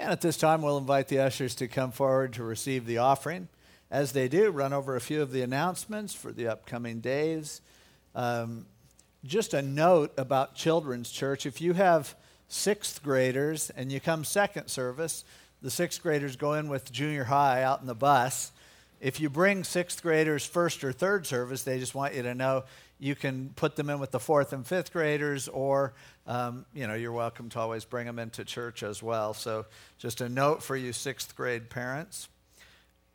And at this time, we'll invite the ushers to come forward to receive the offering. As they do, run over a few of the announcements for the upcoming days. Um, just a note about Children's Church if you have sixth graders and you come second service, the sixth graders go in with junior high out in the bus. If you bring sixth graders first or third service, they just want you to know you can put them in with the fourth and fifth graders, or um, you know you're welcome to always bring them into church as well. So just a note for you sixth grade parents.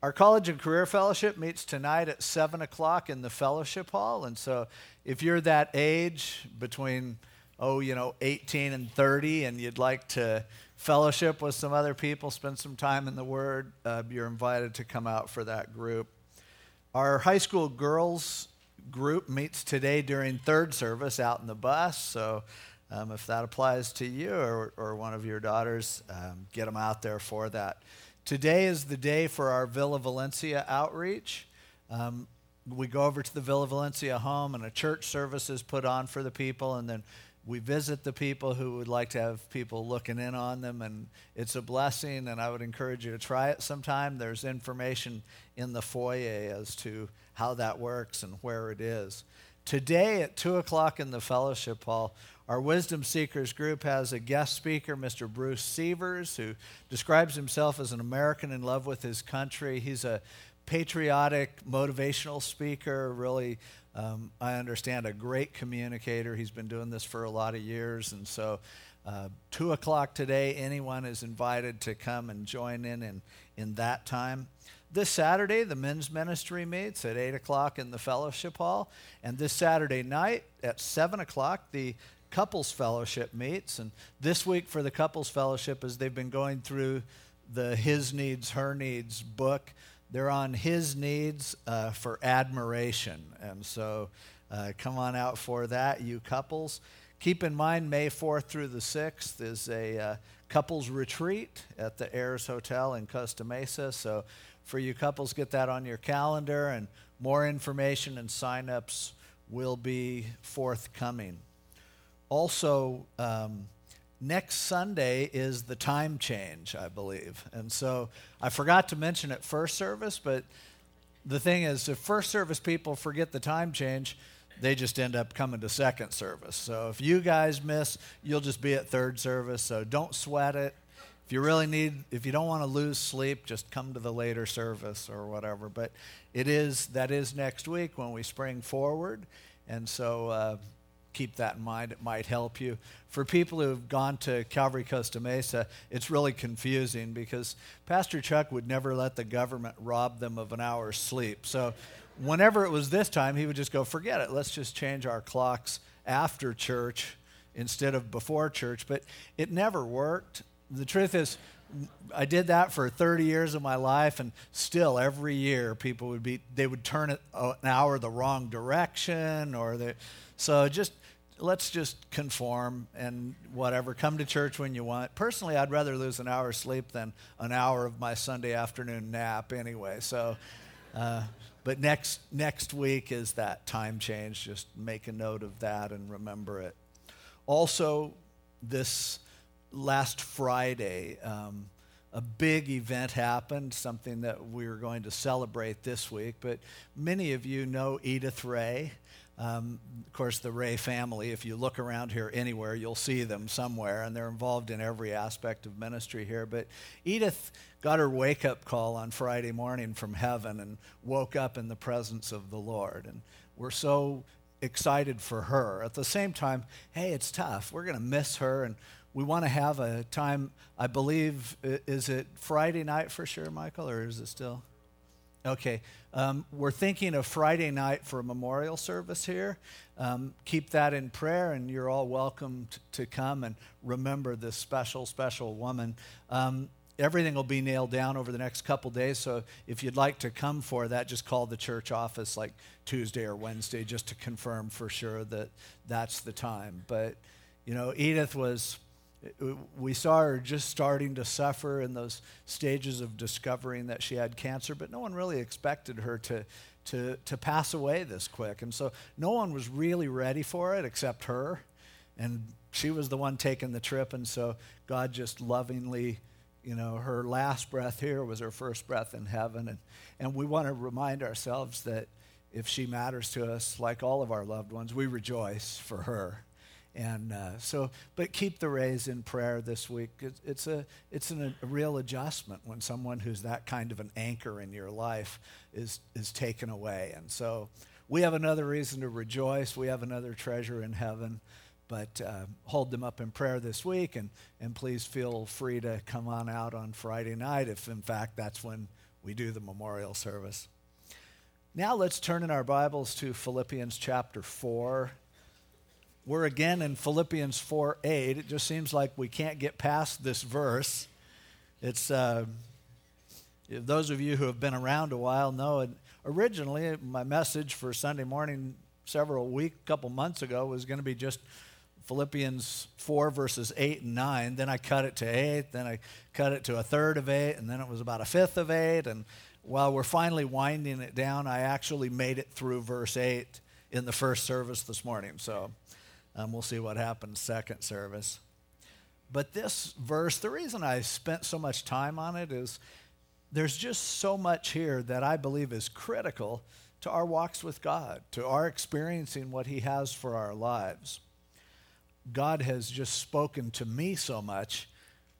Our college and career fellowship meets tonight at seven o'clock in the fellowship hall, and so if you're that age between oh you know 18 and 30, and you'd like to fellowship with some other people, spend some time in the Word, uh, you're invited to come out for that group. Our high school girls group meets today during third service out in the bus. So um, if that applies to you or, or one of your daughters, um, get them out there for that. Today is the day for our Villa Valencia outreach. Um, we go over to the Villa Valencia home, and a church service is put on for the people, and then we visit the people who would like to have people looking in on them, and it's a blessing. And I would encourage you to try it sometime. There's information in the foyer as to how that works and where it is. Today at 2 o'clock in the fellowship hall, our Wisdom Seekers group has a guest speaker, Mr. Bruce Sievers, who describes himself as an American in love with his country. He's a patriotic, motivational speaker, really, um, I understand, a great communicator. He's been doing this for a lot of years. And so, uh, 2 o'clock today, anyone is invited to come and join in in, in that time. This Saturday, the men's ministry meets at 8 o'clock in the fellowship hall. And this Saturday night at 7 o'clock, the couples fellowship meets. And this week for the couples fellowship, as they've been going through the His Needs, Her Needs book, they're on His Needs uh, for admiration. And so uh, come on out for that, you couples. Keep in mind, May 4th through the 6th is a uh, couples retreat at the Ayres Hotel in Costa Mesa. So for you couples, get that on your calendar, and more information and signups will be forthcoming. Also, um, next Sunday is the time change, I believe. And so I forgot to mention at first service, but the thing is, if first service people forget the time change, they just end up coming to second service. So if you guys miss, you'll just be at third service. So don't sweat it if you really need, if you don't want to lose sleep, just come to the later service or whatever. But it is, that is next week when we spring forward. And so uh, keep that in mind. It might help you. For people who have gone to Calvary Costa Mesa, it's really confusing because Pastor Chuck would never let the government rob them of an hour's sleep. So whenever it was this time, he would just go, forget it. Let's just change our clocks after church instead of before church. But it never worked the truth is, I did that for 30 years of my life, and still every year people would be, they would turn it uh, an hour the wrong direction, or they, so just let's just conform and whatever. Come to church when you want. Personally, I'd rather lose an hour's sleep than an hour of my Sunday afternoon nap anyway. So, uh, but next next week is that time change. Just make a note of that and remember it. Also, this last Friday, um, a big event happened, something that we are going to celebrate this week. But many of you know Edith Ray. Um, of course, the Ray family, if you look around here anywhere, you'll see them somewhere, and they're involved in every aspect of ministry here. But Edith got her wake up call on Friday morning from heaven and woke up in the presence of the Lord. And we're so excited for her. At the same time, hey, it's tough. We're going to miss her, and we want to have a time, I believe, is it Friday night for sure, Michael, or is it still? Okay. Um, we're thinking of Friday night for a memorial service here. Um, keep that in prayer, and you're all welcome t- to come and remember this special, special woman. Um, everything will be nailed down over the next couple days, so if you'd like to come for that, just call the church office like Tuesday or Wednesday just to confirm for sure that that's the time. But, you know, Edith was we saw her just starting to suffer in those stages of discovering that she had cancer, but no one really expected her to, to, to pass away this quick. And so no one was really ready for it except her. And she was the one taking the trip. And so God just lovingly you know, her last breath here was her first breath in heaven. And, and we want to remind ourselves that if she matters to us, like all of our loved ones, we rejoice for her. And uh, so, but keep the Rays in prayer this week. It's, it's, a, it's an, a real adjustment when someone who's that kind of an anchor in your life is, is taken away. And so we have another reason to rejoice. We have another treasure in heaven. But uh, hold them up in prayer this week, and, and please feel free to come on out on Friday night if, in fact, that's when we do the memorial service. Now let's turn in our Bibles to Philippians chapter 4. We're again in Philippians 4 8. It just seems like we can't get past this verse. It's, uh, those of you who have been around a while know it. Originally, my message for Sunday morning several week, couple months ago, was going to be just Philippians 4, verses 8 and 9. Then I cut it to 8. Then I cut it to a third of 8. And then it was about a fifth of 8. And while we're finally winding it down, I actually made it through verse 8 in the first service this morning. So um, we'll see what happens second service. But this verse, the reason I spent so much time on it is there's just so much here that I believe is critical to our walks with God, to our experiencing what He has for our lives. God has just spoken to me so much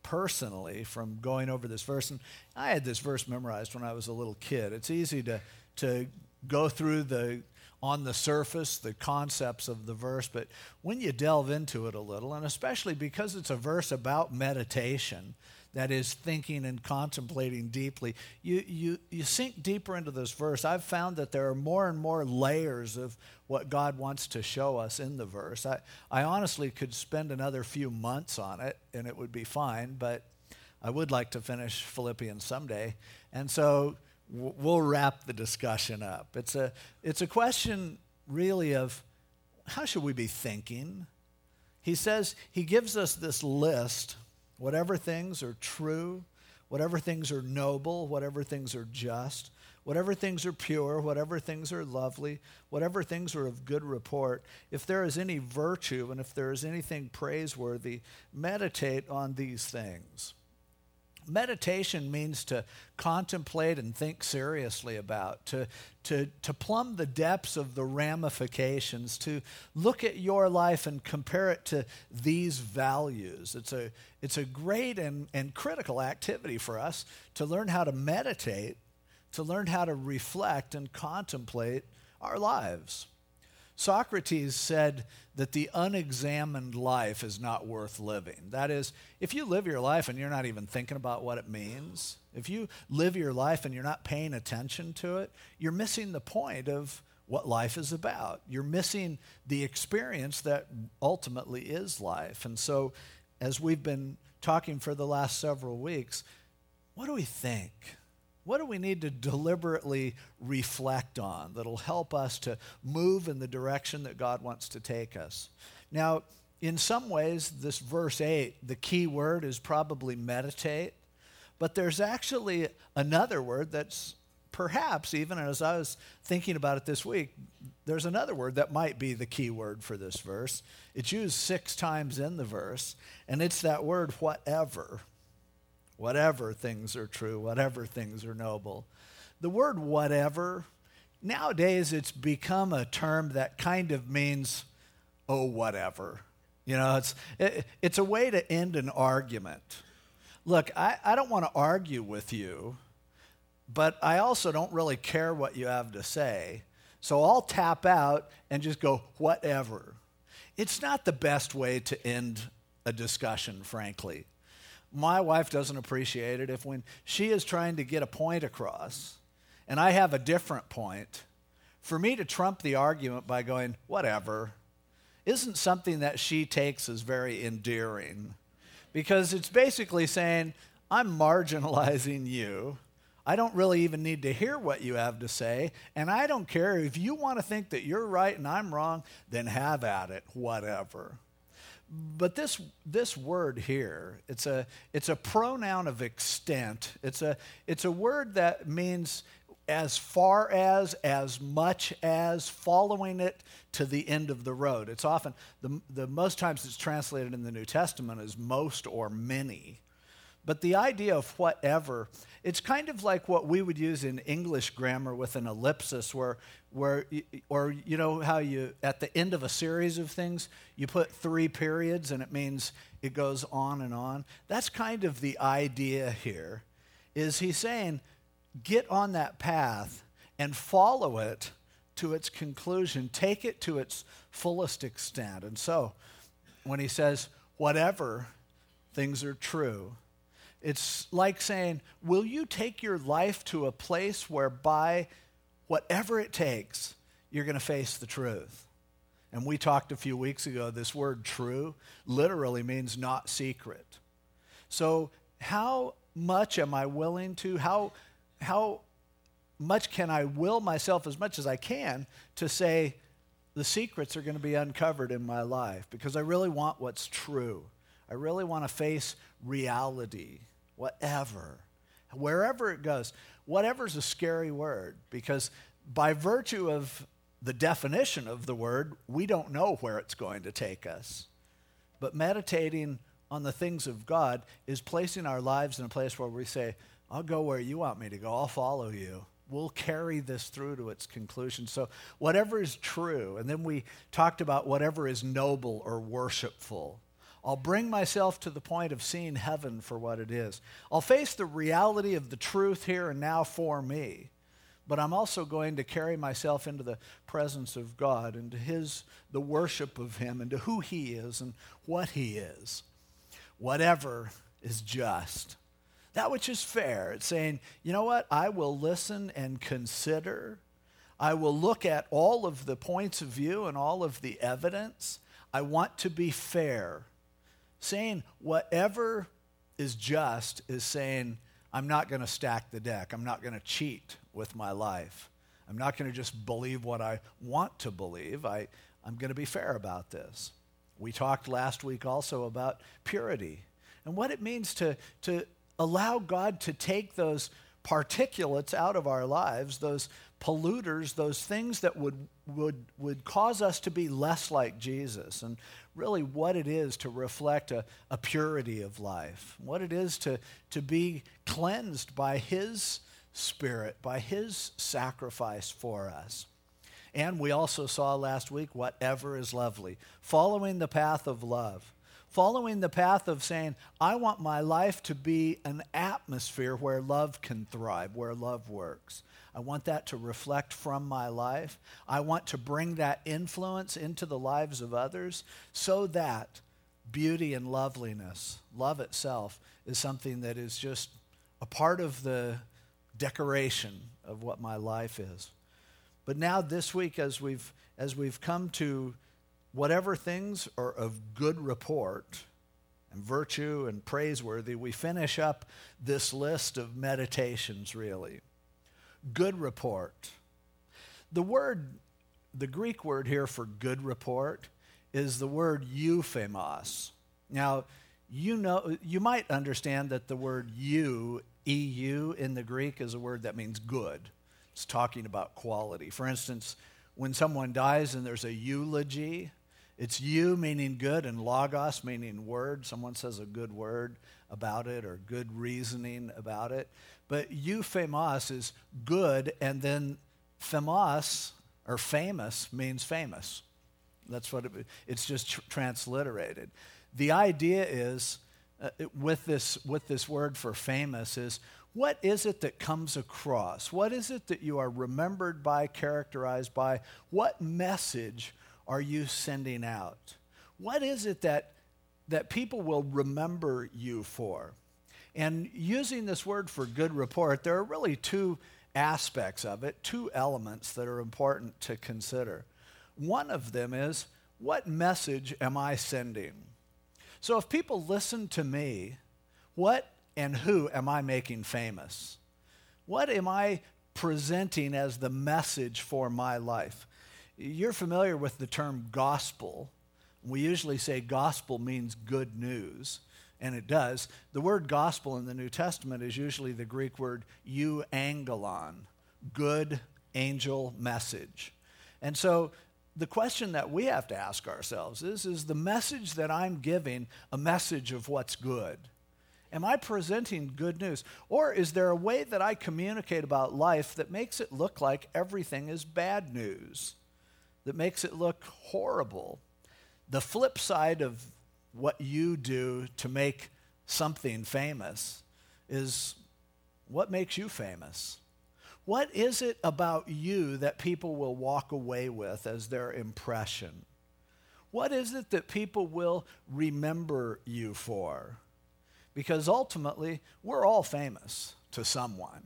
personally from going over this verse. And I had this verse memorized when I was a little kid. It's easy to, to go through the on the surface the concepts of the verse, but when you delve into it a little, and especially because it's a verse about meditation, that is thinking and contemplating deeply, you, you, you sink deeper into this verse. I've found that there are more and more layers of what God wants to show us in the verse. I, I honestly could spend another few months on it and it would be fine, but I would like to finish Philippians someday. And so we'll wrap the discussion up. It's a, it's a question really of how should we be thinking? He says, he gives us this list Whatever things are true, whatever things are noble, whatever things are just, whatever things are pure, whatever things are lovely, whatever things are of good report, if there is any virtue and if there is anything praiseworthy, meditate on these things. Meditation means to contemplate and think seriously about, to, to, to plumb the depths of the ramifications, to look at your life and compare it to these values. It's a, it's a great and, and critical activity for us to learn how to meditate, to learn how to reflect and contemplate our lives. Socrates said that the unexamined life is not worth living. That is, if you live your life and you're not even thinking about what it means, if you live your life and you're not paying attention to it, you're missing the point of what life is about. You're missing the experience that ultimately is life. And so, as we've been talking for the last several weeks, what do we think? What do we need to deliberately reflect on that'll help us to move in the direction that God wants to take us? Now, in some ways, this verse 8, the key word is probably meditate, but there's actually another word that's perhaps, even as I was thinking about it this week, there's another word that might be the key word for this verse. It's used six times in the verse, and it's that word, whatever whatever things are true, whatever things are noble. The word whatever, nowadays it's become a term that kind of means, oh, whatever. You know, it's, it, it's a way to end an argument. Look, I, I don't want to argue with you, but I also don't really care what you have to say. So I'll tap out and just go, whatever. It's not the best way to end a discussion, frankly my wife doesn't appreciate it if when she is trying to get a point across and I have a different point, for me to trump the argument by going, whatever, isn't something that she takes as very endearing. Because it's basically saying, I'm marginalizing you. I don't really even need to hear what you have to say. And I don't care if you want to think that you're right and I'm wrong, then have at it, whatever. But this, this word here, it's a, it's a pronoun of extent. It's a, it's a word that means as far as, as much as, following it to the end of the road. It's often, the, the most times it's translated in the New Testament as most or many. But the idea of whatever, it's kind of like what we would use in English grammar with an ellipsis, where, where or you know how you, at the end of a series of things, you put three periods and it means it goes on and on. That's kind of the idea here, is he's saying, get on that path and follow it to its conclusion, take it to its fullest extent. And so, when he says, whatever things are true, it's like saying, Will you take your life to a place whereby, whatever it takes, you're going to face the truth? And we talked a few weeks ago, this word true literally means not secret. So, how much am I willing to, how, how much can I will myself as much as I can to say the secrets are going to be uncovered in my life because I really want what's true. I really want to face reality, whatever, wherever it goes. Whatever's a scary word because by virtue of the definition of the word, we don't know where it's going to take us. But meditating on the things of God is placing our lives in a place where we say, I'll go where you want me to go, I'll follow you we'll carry this through to its conclusion. So, whatever is true, and then we talked about whatever is noble or worshipful. I'll bring myself to the point of seeing heaven for what it is. I'll face the reality of the truth here and now for me, but I'm also going to carry myself into the presence of God, into His, the worship of Him, into who He is and what He is. Whatever is just that which is fair. It's saying, you know what? I will listen and consider. I will look at all of the points of view and all of the evidence. I want to be fair. Saying whatever is just is saying, I'm not going to stack the deck. I'm not going to cheat with my life. I'm not going to just believe what I want to believe. I, I'm going to be fair about this. We talked last week also about purity and what it means to, to allow God to take those particulates out of our lives, those polluters, those things that would, would, would cause us to be less like Jesus, and really what it is to reflect a, a purity of life, what it is to, to be cleansed by His Spirit, by His sacrifice for us. And we also saw last week whatever is lovely, following the path of love following the path of saying, I want my life to be an atmosphere where love can thrive, where love works. I want that to reflect from my life. I want to bring that influence into the lives of others so that beauty and loveliness, love itself, is something that is just a part of the decoration of what my life is. But now this week as we've as we've come to whatever things are of good report and virtue and praiseworthy, we finish up this list of meditations, really. Good report. The word, the Greek word here for good report is the word euphemos. Now, you know, you might understand that the word eu, eu in the Greek is a word that means good. It's talking about quality. For instance, when someone dies and there's a eulogy, it's you meaning good and logos meaning word. Someone says a good word about it or good reasoning about it. But euphemos is good, and then famous or famous means famous. That's what it, it's just tr- transliterated. The idea is uh, with this with this word for famous is what is it that comes across? What is it that you are remembered by, characterized by? What message are you sending out? What is it that, that people will remember you for? And using this word for good report, there are really two aspects of it, two elements that are important to consider. One of them is what message am I sending? So if people listen to me, what and who am I making famous? What am I presenting as the message for my life? You're familiar with the term gospel. We usually say gospel means good news, and it does. The word gospel in the New Testament is usually the Greek word euangelion, good angel message. And so the question that we have to ask ourselves is is the message that I'm giving a message of what's good? Am I presenting good news? Or is there a way that I communicate about life that makes it look like everything is bad news, that makes it look horrible? The flip side of what you do to make something famous is what makes you famous? What is it about you that people will walk away with as their impression? What is it that people will remember you for? Because ultimately, we're all famous to someone.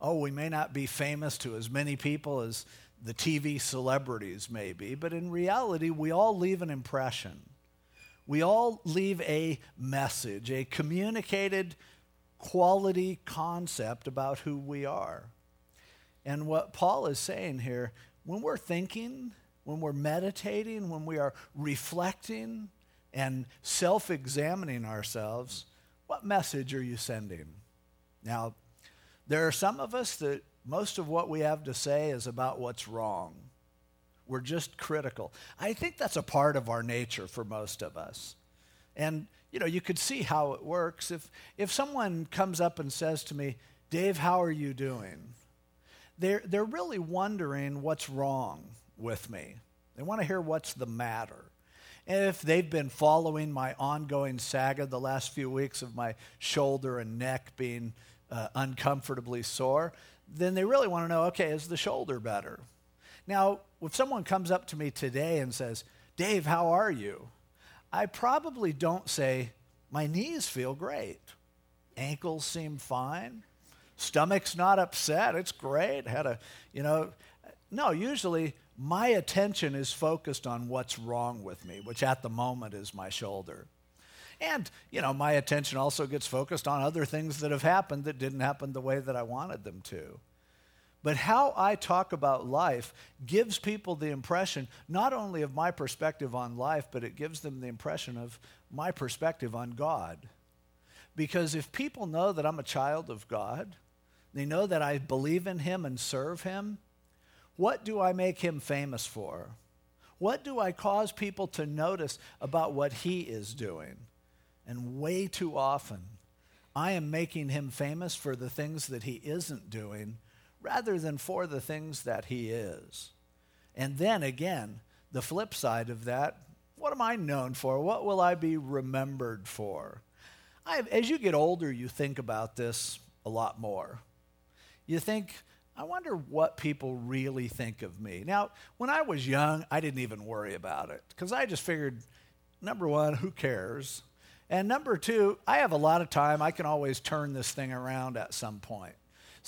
Oh, we may not be famous to as many people as the TV celebrities may be, but in reality, we all leave an impression. We all leave a message, a communicated quality concept about who we are. And what Paul is saying here, when we're thinking, when we're meditating, when we are reflecting and self examining ourselves, what message are you sending? Now, there are some of us that most of what we have to say is about what's wrong. We're just critical. I think that's a part of our nature for most of us. And you know, you could see how it works. If, if someone comes up and says to me, Dave, how are you doing? They're, they're really wondering what's wrong with me. They want to hear what's the matter. And if they've been following my ongoing saga the last few weeks of my shoulder and neck being uh, uncomfortably sore, then they really want to know okay, is the shoulder better? Now, if someone comes up to me today and says, Dave, how are you? I probably don't say, my knees feel great. Ankles seem fine. Stomach's not upset. It's great. Had a, you know, no, usually my attention is focused on what's wrong with me, which at the moment is my shoulder. And, you know, my attention also gets focused on other things that have happened that didn't happen the way that I wanted them to. But how I talk about life gives people the impression not only of my perspective on life, but it gives them the impression of my perspective on God. Because if people know that I'm a child of God, they know that I believe in Him and serve Him, what do I make Him famous for? What do I cause people to notice about what He is doing? And way too often, I am making Him famous for the things that He isn't doing rather than for the things that he is. And then again, the flip side of that, what am I known for? What will I be remembered for? I, as you get older, you think about this a lot more. You think, I wonder what people really think of me. Now, when I was young, I didn't even worry about it because I just figured, number one, who cares? And number two, I have a lot of time. I can always turn this thing around at some point.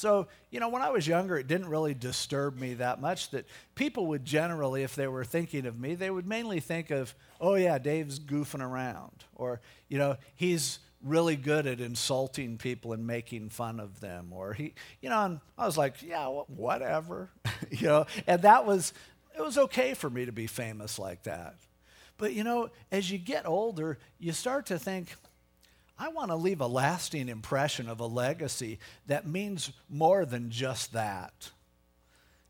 So, you know, when I was younger, it didn't really disturb me that much that people would generally, if they were thinking of me, they would mainly think of, oh, yeah, Dave's goofing around. Or, you know, he's really good at insulting people and making fun of them. Or he, you know, and I was like, yeah, whatever. you know, and that was, it was okay for me to be famous like that. But, you know, as you get older, you start to think, I want to leave a lasting impression of a legacy that means more than just that.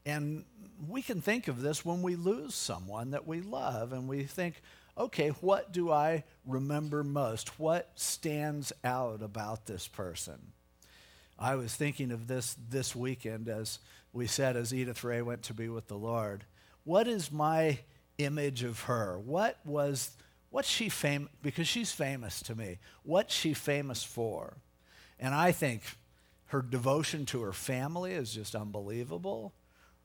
And we can think of this when we lose someone that we love and we think, okay, what do I remember most? What stands out about this person? I was thinking of this this weekend as we said, as Edith Ray went to be with the Lord. What is my image of her? What was What's she famous, because she's famous to me, what's she famous for? And I think her devotion to her family is just unbelievable.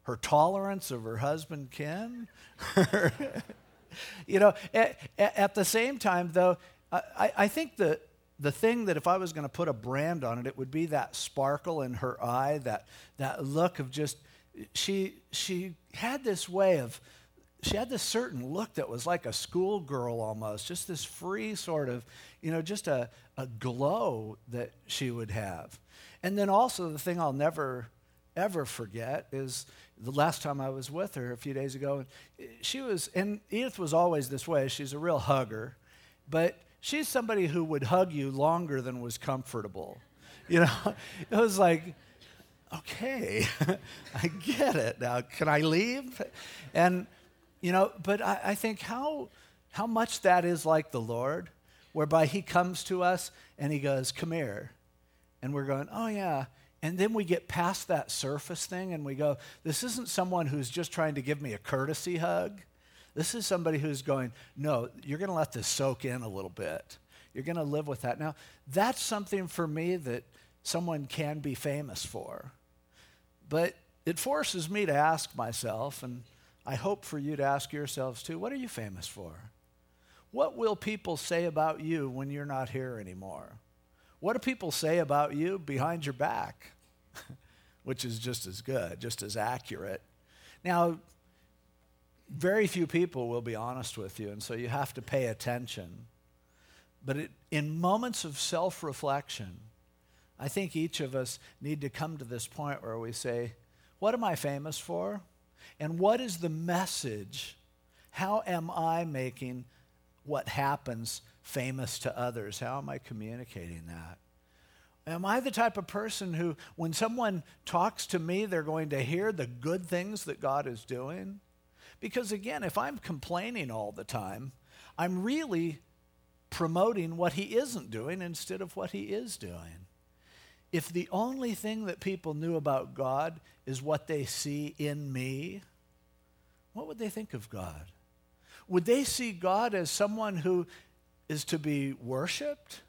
Her tolerance of her husband, Ken. you know, at, at, the same time, though, I, I think the, the thing that if I was going to put a brand on it, it would be that sparkle in her eye, that, that look of just, she, she had this way of, she had this certain look that was like a schoolgirl almost, just this free sort of, you know, just a, a glow that she would have. And then also, the thing I'll never, ever forget is the last time I was with her a few days ago. She was, and Edith was always this way. She's a real hugger, but she's somebody who would hug you longer than was comfortable. You know, it was like, okay, I get it. Now, can I leave? And you know, but I, I think how, how much that is like the Lord. whereby he comes to us and he goes, Come here. And we're going, Oh, yeah. And then we get past that surface thing and we go, This isn't someone who's just trying to give me a courtesy hug. This is somebody who's going, No, you're going to let this soak in a little bit. You're going to live with that. Now, that's something for me that someone can be famous for. But it forces me to ask myself, and I hope for you to ask yourselves too, what are you famous for? What will people say about you when you're not here anymore? What do people say about you behind your back? Which is just as good, just as accurate. Now, very few people will be honest with you, and so you have to pay attention. But it, in moments of self reflection, I think each of us need to come to this point where we say, What am I famous for? And what is the message? How am I making what happens famous to others? How am I communicating that? Am I the type of person who, when someone talks to me, they're going to hear the good things that God is doing? Because again, if I'm complaining all the time, I'm really promoting what He isn't doing instead of what He is doing. If the only thing that people knew about God is what they see in me, what would they think of God? Would they see God as someone who is to be worshiped?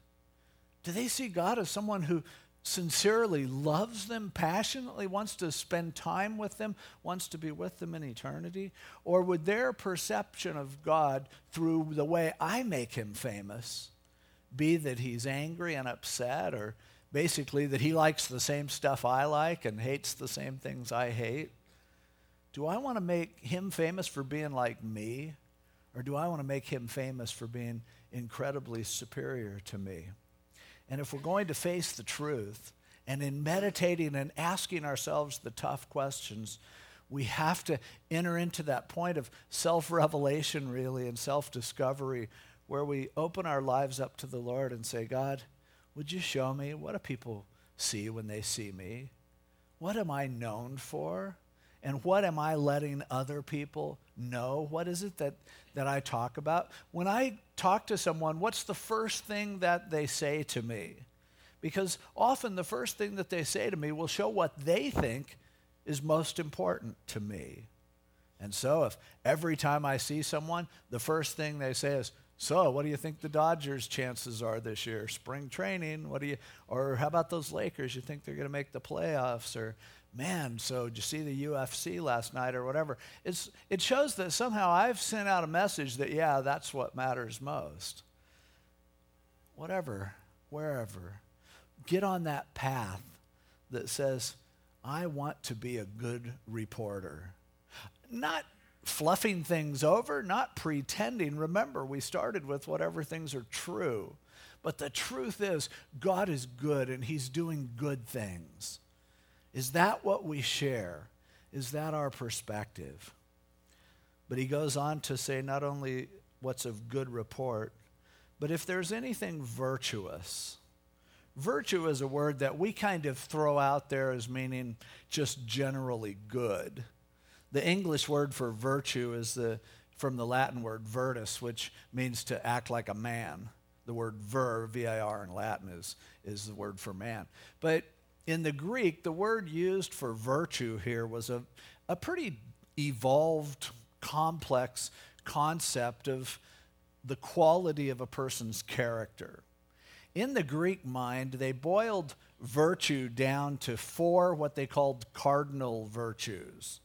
Do they see God as someone who sincerely loves them, passionately wants to spend time with them, wants to be with them in eternity? Or would their perception of God through the way I make him famous be that he's angry and upset, or basically that he likes the same stuff I like and hates the same things I hate? Do I want to make him famous for being like me? Or do I want to make him famous for being incredibly superior to me? And if we're going to face the truth, and in meditating and asking ourselves the tough questions, we have to enter into that point of self revelation, really, and self discovery, where we open our lives up to the Lord and say, God, would you show me what do people see when they see me? What am I known for? And what am I letting other people know? What is it that, that I talk about? When I talk to someone, what's the first thing that they say to me? Because often the first thing that they say to me will show what they think is most important to me. And so, if every time I see someone, the first thing they say is, so, what do you think the Dodgers' chances are this year? Spring training, what do you, or how about those Lakers? You think they're going to make the playoffs? Or man, so did you see the UFC last night or whatever? It's, it shows that somehow I've sent out a message that, yeah, that's what matters most. Whatever, wherever. Get on that path that says, I want to be a good reporter. Not fluffing things over, not pretending. Remember, we started with whatever things are true. But the truth is, God is good and He's doing good things. Is that what we share? Is that our perspective? But he goes on to say not only what's of good report, but if there's anything virtuous. Virtue is a word that we kind of throw out there as meaning just generally good. The English word for virtue is the, from the Latin word virtus, which means to act like a man. The word vir, V I R in Latin, is, is the word for man. But in the Greek, the word used for virtue here was a, a pretty evolved, complex concept of the quality of a person's character. In the Greek mind, they boiled virtue down to four what they called cardinal virtues.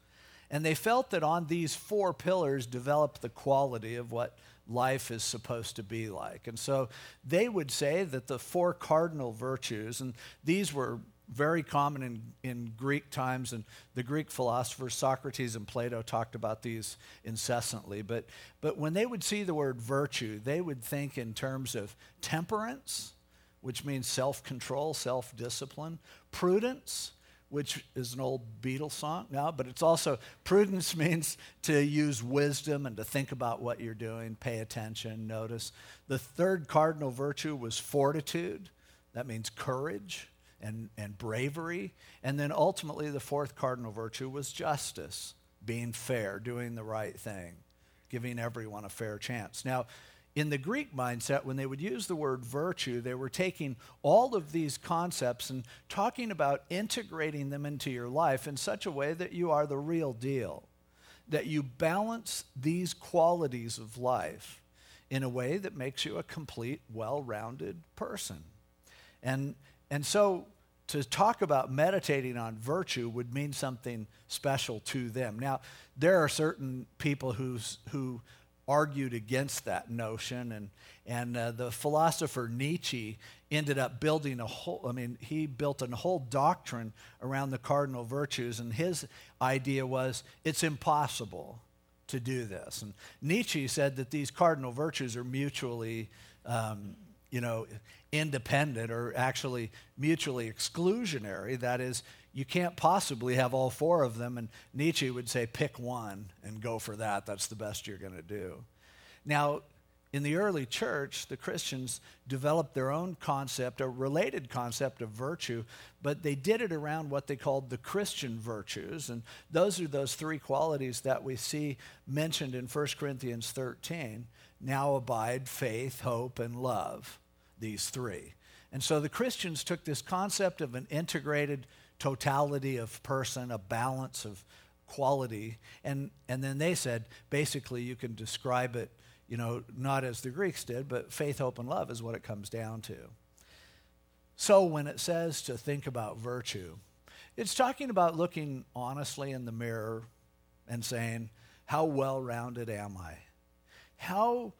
And they felt that on these four pillars developed the quality of what life is supposed to be like. And so they would say that the four cardinal virtues, and these were very common in, in Greek times, and the Greek philosophers, Socrates and Plato, talked about these incessantly. But, but when they would see the word virtue, they would think in terms of temperance, which means self control, self discipline, prudence, which is an old Beatles song now, but it's also prudence means to use wisdom and to think about what you're doing, pay attention, notice. The third cardinal virtue was fortitude, that means courage and, and bravery. And then ultimately, the fourth cardinal virtue was justice, being fair, doing the right thing, giving everyone a fair chance. Now, in the Greek mindset, when they would use the word virtue, they were taking all of these concepts and talking about integrating them into your life in such a way that you are the real deal, that you balance these qualities of life in a way that makes you a complete, well rounded person. And, and so to talk about meditating on virtue would mean something special to them. Now, there are certain people who's, who argued against that notion. And, and uh, the philosopher Nietzsche ended up building a whole, I mean, he built a whole doctrine around the cardinal virtues. And his idea was it's impossible to do this. And Nietzsche said that these cardinal virtues are mutually, um, you know, independent or actually mutually exclusionary. That is, you can't possibly have all four of them. And Nietzsche would say, pick one and go for that. That's the best you're going to do. Now, in the early church, the Christians developed their own concept, a related concept of virtue, but they did it around what they called the Christian virtues. And those are those three qualities that we see mentioned in 1 Corinthians 13 now abide faith, hope, and love. These three. And so the Christians took this concept of an integrated totality of person, a balance of quality. And, and then they said, basically, you can describe it, you know, not as the Greeks did, but faith, hope, and love is what it comes down to. So when it says to think about virtue, it's talking about looking honestly in the mirror and saying, how well rounded am I? How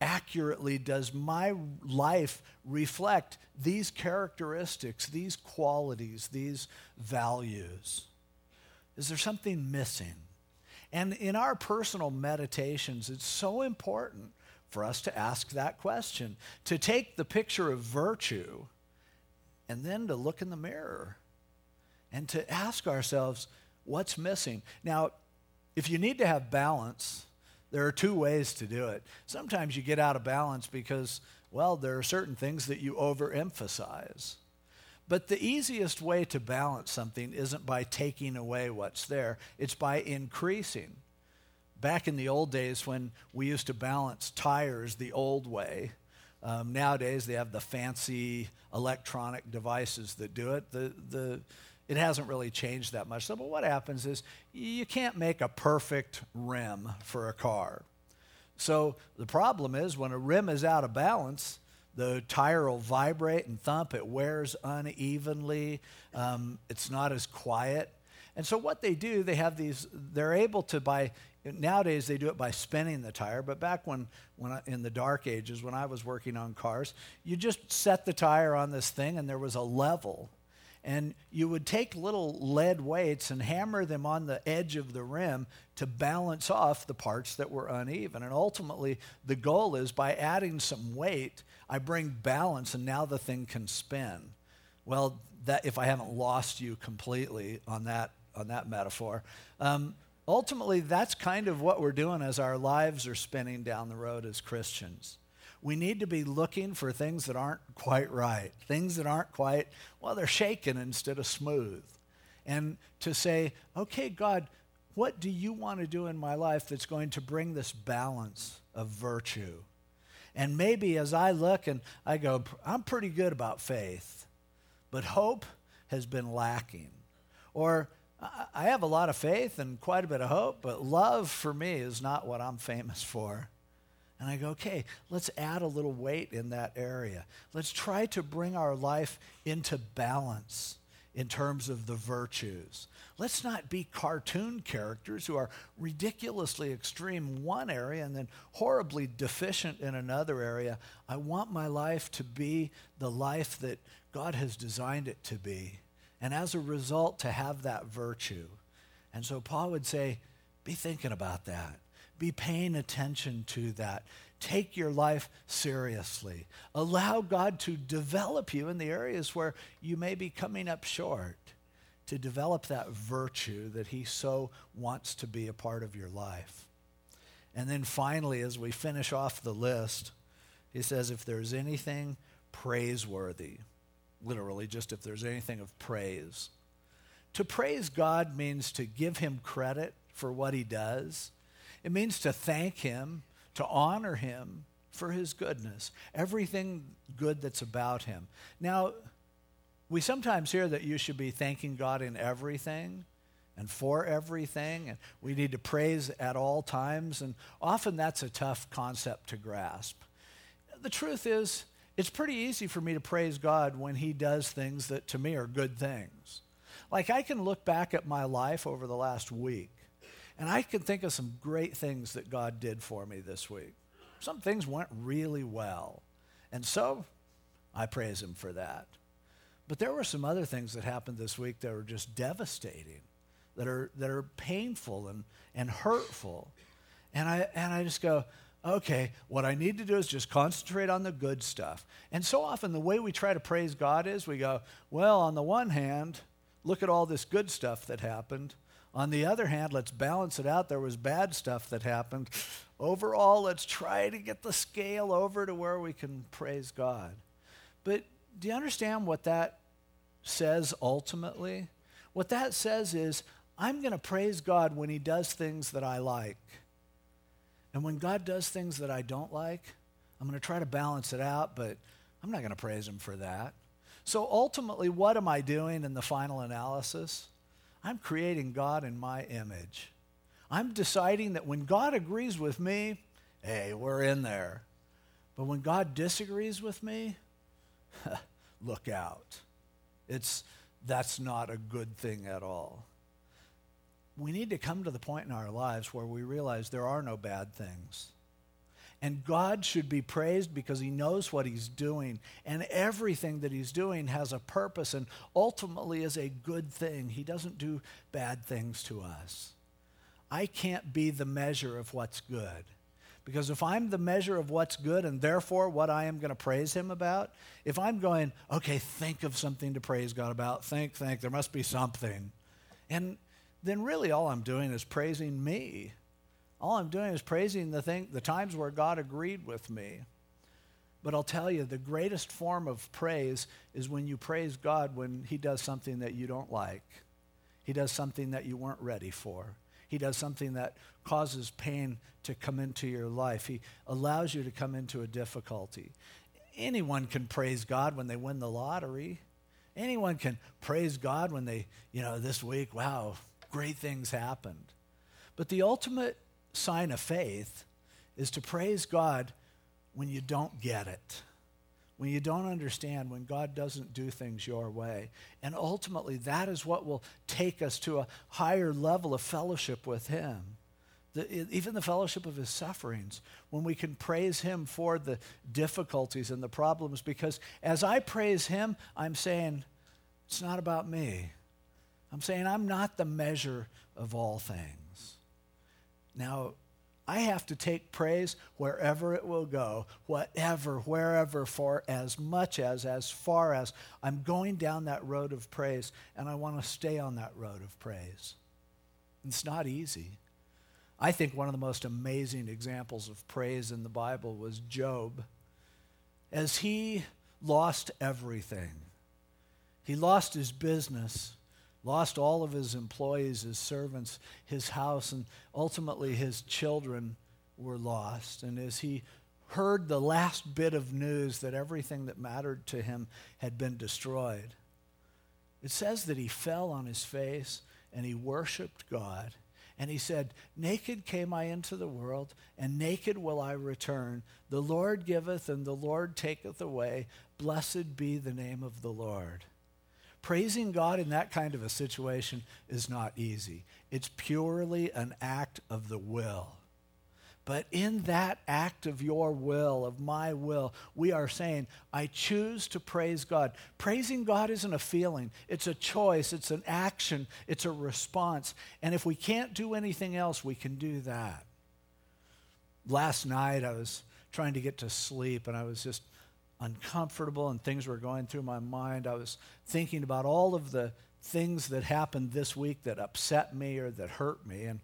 accurately does my life reflect these characteristics, these qualities, these values? Is there something missing? And in our personal meditations, it's so important for us to ask that question, to take the picture of virtue and then to look in the mirror and to ask ourselves, what's missing? Now, if you need to have balance, there are two ways to do it. Sometimes you get out of balance because, well, there are certain things that you overemphasize. But the easiest way to balance something isn't by taking away what's there, it's by increasing. Back in the old days when we used to balance tires the old way, um, nowadays they have the fancy electronic devices that do it. The, the, it hasn't really changed that much. So, but what happens is you can't make a perfect rim for a car. So the problem is when a rim is out of balance, the tire will vibrate and thump. It wears unevenly. Um, it's not as quiet. And so what they do, they have these. They're able to by nowadays they do it by spinning the tire. But back when, when I, in the dark ages, when I was working on cars, you just set the tire on this thing, and there was a level and you would take little lead weights and hammer them on the edge of the rim to balance off the parts that were uneven. And ultimately, the goal is by adding some weight, I bring balance, and now the thing can spin. Well, that if I haven't lost you completely on that on that metaphor, um, ultimately that's kind of what we're doing as our lives are spinning down the road as Christians we need to be looking for things that aren't quite right, things that aren't quite, well, they're shaken instead of smooth. And to say, okay, God, what do you want to do in my life that's going to bring this balance of virtue? And maybe as I look and I go, I'm pretty good about faith, but hope has been lacking. Or I have a lot of faith and quite a bit of hope, but love for me is not what I'm famous for. And I go, okay, let's add a little weight in that area. Let's try to bring our life into balance in terms of the virtues. Let's not be cartoon characters who are ridiculously extreme in one area and then horribly deficient in another area. I want my life to be the life that God has designed it to be. And as a result, to have that virtue. And so Paul would say, be thinking about that. Be paying attention to that. Take your life seriously. Allow God to develop you in the areas where you may be coming up short, to develop that virtue that He so wants to be a part of your life. And then finally, as we finish off the list, he says, if there's anything praiseworthy, literally, just if there's anything of praise. To praise God means to give him credit for what he does, it means to thank Him, to honor Him, for his goodness, everything good that's about him. Now, we sometimes hear that you should be thanking God in everything and for everything, and we need to praise at all times, and often that's a tough concept to grasp. The truth is, it's pretty easy for me to praise God when He does things that to me are good things. Like I can look back at my life over the last week, and I can think of some great things that God did for me this week. Some things went really well. And so I praise Him for that. But there were some other things that happened this week that were just devastating, that are, that are painful and, and hurtful. And I, and I just go, okay, what I need to do is just concentrate on the good stuff. And so often, the way we try to praise God is we go, well, on the one hand, look at all this good stuff that happened. On the other hand, let's balance it out. There was bad stuff that happened. Overall, let's try to get the scale over to where we can praise God. But do you understand what that says ultimately? What that says is, I'm going to praise God when He does things that I like. And when God does things that I don't like, I'm going to try to balance it out, but I'm not going to praise Him for that. So ultimately, what am I doing in the final analysis? I'm creating God in my image. I'm deciding that when God agrees with me, hey, we're in there. But when God disagrees with me, look out. It's, that's not a good thing at all. We need to come to the point in our lives where we realize there are no bad things. And God should be praised because he knows what he's doing. And everything that he's doing has a purpose and ultimately is a good thing. He doesn't do bad things to us. I can't be the measure of what's good. Because if I'm the measure of what's good and therefore what I am going to praise him about, if I'm going, okay, think of something to praise God about, think, think, there must be something. And then really all I'm doing is praising me all I'm doing is praising the thing, the times where God agreed with me. But I'll tell you, the greatest form of praise is when you praise God when He does something that you don't like. He does something that you weren't ready for. He does something that causes pain to come into your life. He allows you to come into a difficulty. Anyone can praise God when they win the lottery. Anyone can praise God when they, you know, this week, wow, great things happened. But the ultimate sign of faith is to praise God when you don't get it, when you don't understand, when God doesn't do things your way. And ultimately, that is what will take us to a higher level of fellowship with Him. The, even the fellowship of his sufferings, when we can praise him for the difficulties and the problems, because as I praise him, I'm saying, it's not about me. I'm saying, I'm not the measure of all things. Now, I have to take praise wherever it will go, whatever, wherever, for as much as, as far as I'm going down that road of praise, and I want to stay on that road of praise. It's not easy. I think one of the most amazing examples of praise in the Bible was Job. As he lost everything, he lost his business, lost all of his employees, his servants, his house, and ultimately his children were lost. And as he heard the last bit of news that everything that mattered to him had been destroyed, it says that he fell on his face and he worshiped God. And he said, Naked came I into the world, and naked will I return. The Lord giveth, and the Lord taketh away. Blessed be the name of the Lord. Praising God in that kind of a situation is not easy. It's purely an act of the will. But in that act of your will, of my will, we are saying, I choose to praise God. Praising God isn't a feeling, it's a choice, it's an action, it's a response. And if we can't do anything else, we can do that. Last night, I was trying to get to sleep, and I was just uncomfortable and things were going through my mind. I was thinking about all of the things that happened this week that upset me or that hurt me. And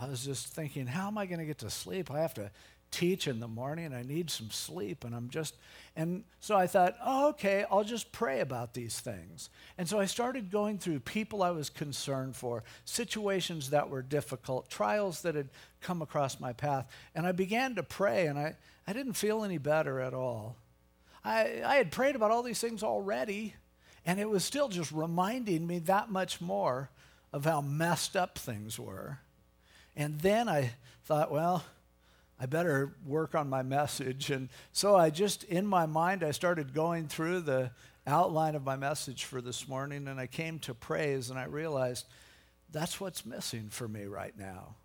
I was just thinking, how am I going to get to sleep? I have to teach in the morning I need some sleep and I'm just and so I thought, oh, okay, I'll just pray about these things. And so I started going through people I was concerned for, situations that were difficult, trials that had come across my path, and I began to pray and I, I didn't feel any better at all. I, I had prayed about all these things already, and it was still just reminding me that much more of how messed up things were. And then I thought, well, I better work on my message. And so I just, in my mind, I started going through the outline of my message for this morning, and I came to praise, and I realized that's what's missing for me right now.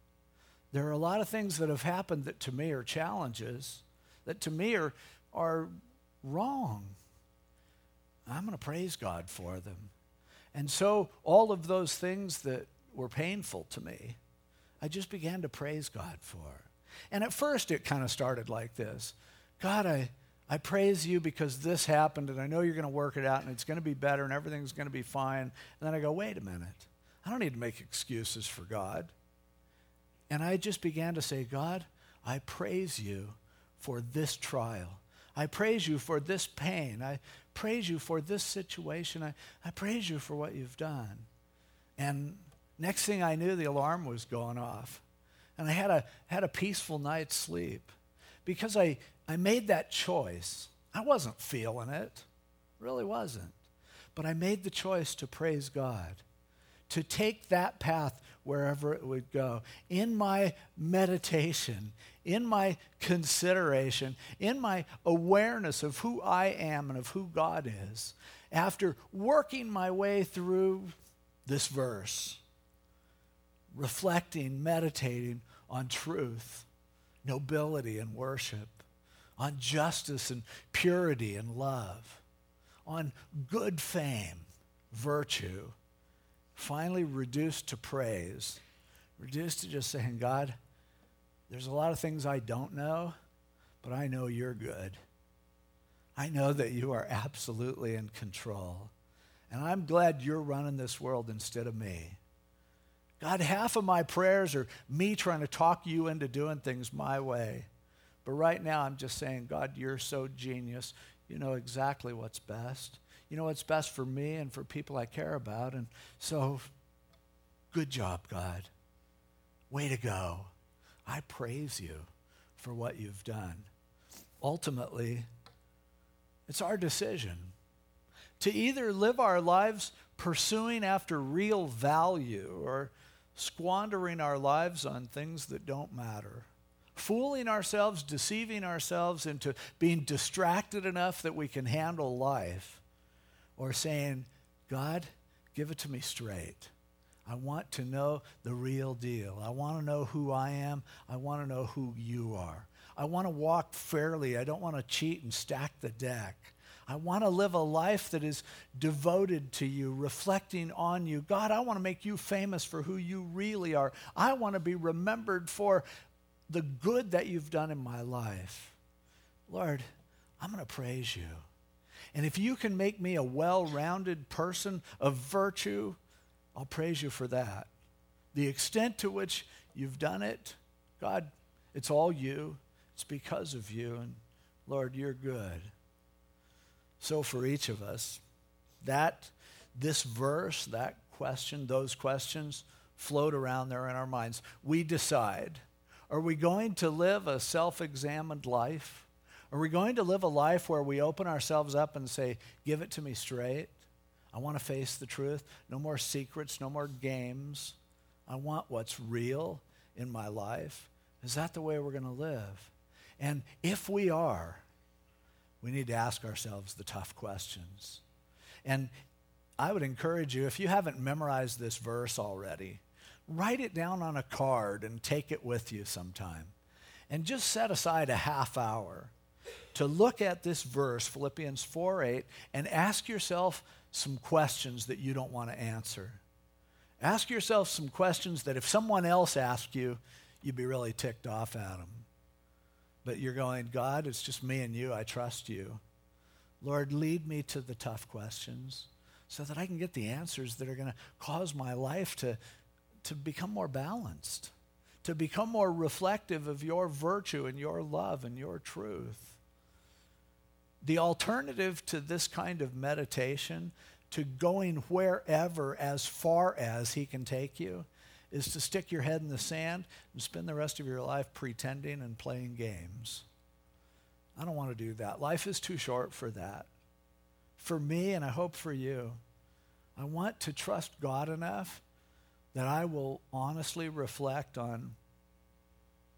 There are a lot of things that have happened that to me are challenges, that to me are, are wrong. I'm going to praise God for them. And so, all of those things that were painful to me, I just began to praise God for. And at first, it kind of started like this God, I, I praise you because this happened, and I know you're going to work it out, and it's going to be better, and everything's going to be fine. And then I go, wait a minute. I don't need to make excuses for God. And I just began to say, God, I praise you for this trial. I praise you for this pain. I praise you for this situation. I, I praise you for what you've done. And next thing I knew, the alarm was going off. And I had a, had a peaceful night's sleep because I, I made that choice. I wasn't feeling it, really wasn't. But I made the choice to praise God, to take that path wherever it would go. In my meditation, in my consideration, in my awareness of who I am and of who God is, after working my way through this verse, reflecting, meditating on truth, nobility, and worship, on justice and purity and love, on good fame, virtue, finally reduced to praise, reduced to just saying, God, there's a lot of things I don't know, but I know you're good. I know that you are absolutely in control. And I'm glad you're running this world instead of me. God, half of my prayers are me trying to talk you into doing things my way. But right now, I'm just saying, God, you're so genius. You know exactly what's best. You know what's best for me and for people I care about. And so, good job, God. Way to go. I praise you for what you've done. Ultimately, it's our decision to either live our lives pursuing after real value or squandering our lives on things that don't matter, fooling ourselves, deceiving ourselves into being distracted enough that we can handle life, or saying, God, give it to me straight. I want to know the real deal. I want to know who I am. I want to know who you are. I want to walk fairly. I don't want to cheat and stack the deck. I want to live a life that is devoted to you, reflecting on you. God, I want to make you famous for who you really are. I want to be remembered for the good that you've done in my life. Lord, I'm going to praise you. And if you can make me a well rounded person of virtue, I'll praise you for that. The extent to which you've done it, God, it's all you. It's because of you. And Lord, you're good. So for each of us, that this verse, that question, those questions float around there in our minds. We decide are we going to live a self examined life? Are we going to live a life where we open ourselves up and say, Give it to me straight? I want to face the truth. No more secrets, no more games. I want what's real in my life. Is that the way we're going to live? And if we are, we need to ask ourselves the tough questions. And I would encourage you, if you haven't memorized this verse already, write it down on a card and take it with you sometime. And just set aside a half hour to look at this verse, Philippians 4 8, and ask yourself some questions that you don't want to answer. Ask yourself some questions that if someone else asked you, you'd be really ticked off at them but you're going, God, it's just me and you. I trust you. Lord, lead me to the tough questions so that I can get the answers that are going to cause my life to, to become more balanced, to become more reflective of your virtue and your love and your truth. The alternative to this kind of meditation, to going wherever as far as He can take you, is to stick your head in the sand and spend the rest of your life pretending and playing games. I don't want to do that. Life is too short for that. For me, and I hope for you, I want to trust God enough that I will honestly reflect on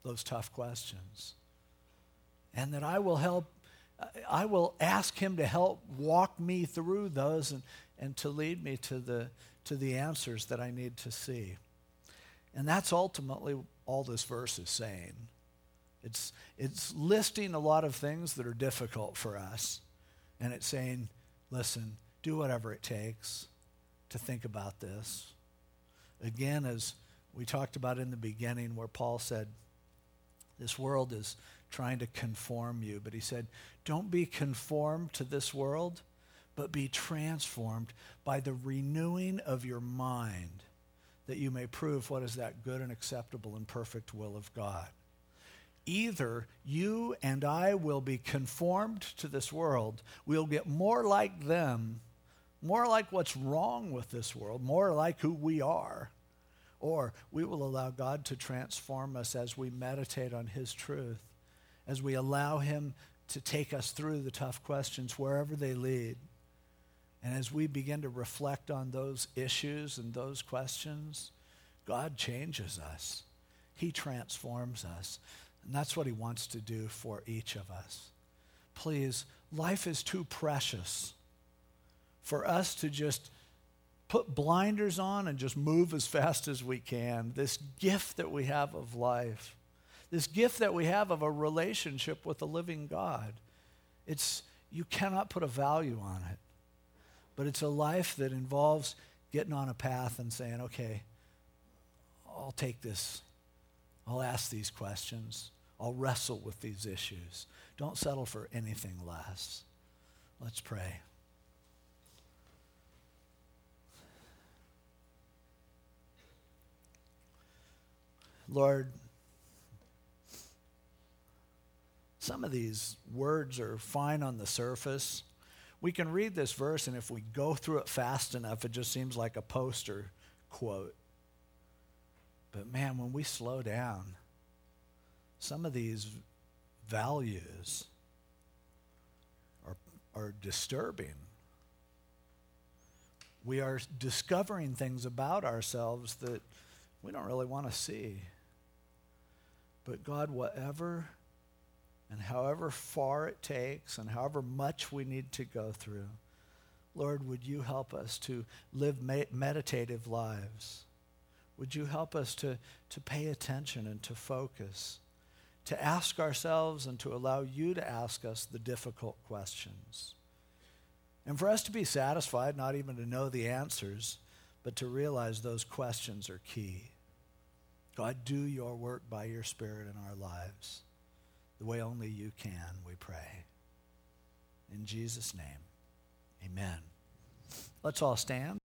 those tough questions. And that I will help I will ask him to help walk me through those and, and to lead me to the, to the answers that I need to see. And that's ultimately all this verse is saying. It's, it's listing a lot of things that are difficult for us. And it's saying, listen, do whatever it takes to think about this. Again, as we talked about in the beginning, where Paul said, this world is trying to conform you. But he said, Don't be conformed to this world, but be transformed by the renewing of your mind, that you may prove what is that good and acceptable and perfect will of God. Either you and I will be conformed to this world, we'll get more like them, more like what's wrong with this world, more like who we are, or we will allow God to transform us as we meditate on His truth as we allow Him to take us through the tough questions wherever they lead. And as we begin to reflect on those issues and those questions, God changes us. He transforms us. And that's what He wants to do for each of us. Please, life is too precious for us to just put blinders on and just move as fast as we can. This gift that we have of life this gift that we have of a relationship with the living God. It's, you cannot put a value on it. But it's a life that involves getting on a path and saying, okay, I'll take this. I'll ask these questions. I'll wrestle with these issues. Don't settle for anything less. Let's pray. Lord, Some of these words are fine on the surface. We can read this verse, and if we go through it fast enough, it just seems like a poster quote. But man, when we slow down, some of these values are, are disturbing. We are discovering things about ourselves that we don't really want to see. But God, whatever and however far it takes and however much we need to go through, Lord, would you help us to live meditative lives? Would you help us to, to pay attention and to focus, to ask ourselves and to allow you to ask us the difficult questions? And for us to be satisfied, not even to know the answers, but to realize those questions are key. God, do your work by your Spirit in our lives the way only you can, we pray. In Jesus' name, amen. Let's all stand.